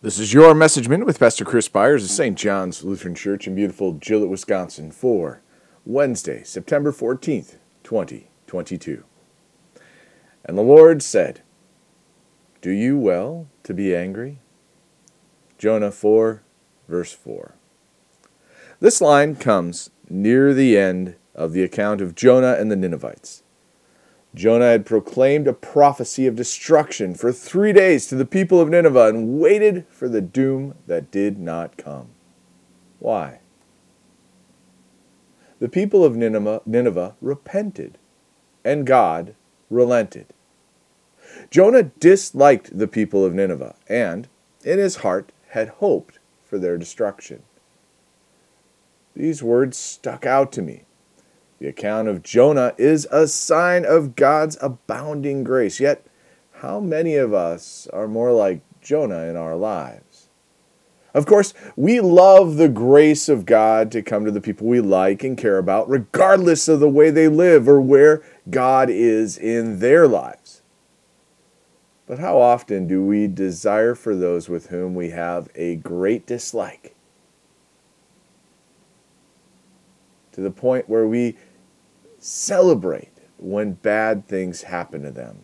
This is your message minute with Pastor Chris Byers of St. John's Lutheran Church in beautiful Gillett, Wisconsin for Wednesday, September 14th, 2022. And the Lord said, Do you well to be angry? Jonah 4, verse 4. This line comes near the end of the account of Jonah and the Ninevites. Jonah had proclaimed a prophecy of destruction for three days to the people of Nineveh and waited for the doom that did not come. Why? The people of Nineveh, Nineveh repented, and God relented. Jonah disliked the people of Nineveh and, in his heart, had hoped for their destruction. These words stuck out to me the account of Jonah is a sign of God's abounding grace. Yet, how many of us are more like Jonah in our lives? Of course, we love the grace of God to come to the people we like and care about, regardless of the way they live or where God is in their lives. But how often do we desire for those with whom we have a great dislike? To the point where we celebrate when bad things happen to them,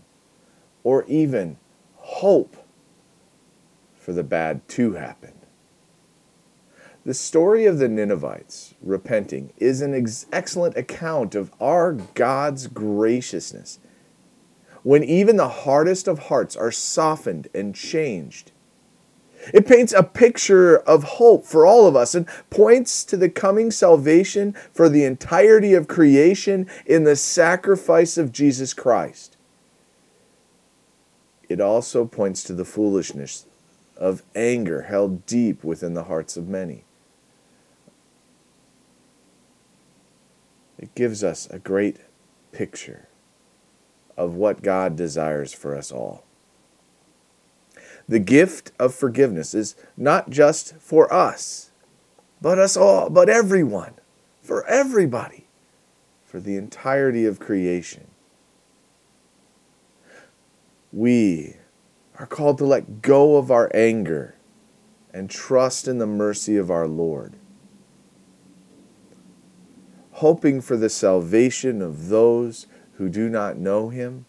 or even hope for the bad to happen. The story of the Ninevites repenting is an ex- excellent account of our God's graciousness. When even the hardest of hearts are softened and changed it paints a picture of hope for all of us and points to the coming salvation for the entirety of creation in the sacrifice of Jesus Christ. It also points to the foolishness of anger held deep within the hearts of many. It gives us a great picture of what God desires for us all. The gift of forgiveness is not just for us, but us all, but everyone, for everybody, for the entirety of creation. We are called to let go of our anger and trust in the mercy of our Lord, hoping for the salvation of those who do not know Him,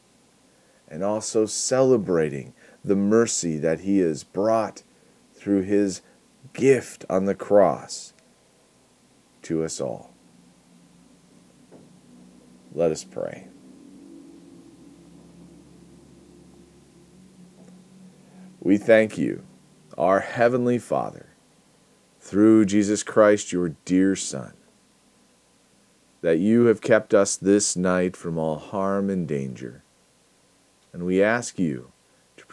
and also celebrating the mercy that he has brought through his gift on the cross to us all. Let us pray. We thank you, our Heavenly Father, through Jesus Christ, your dear Son, that you have kept us this night from all harm and danger. And we ask you,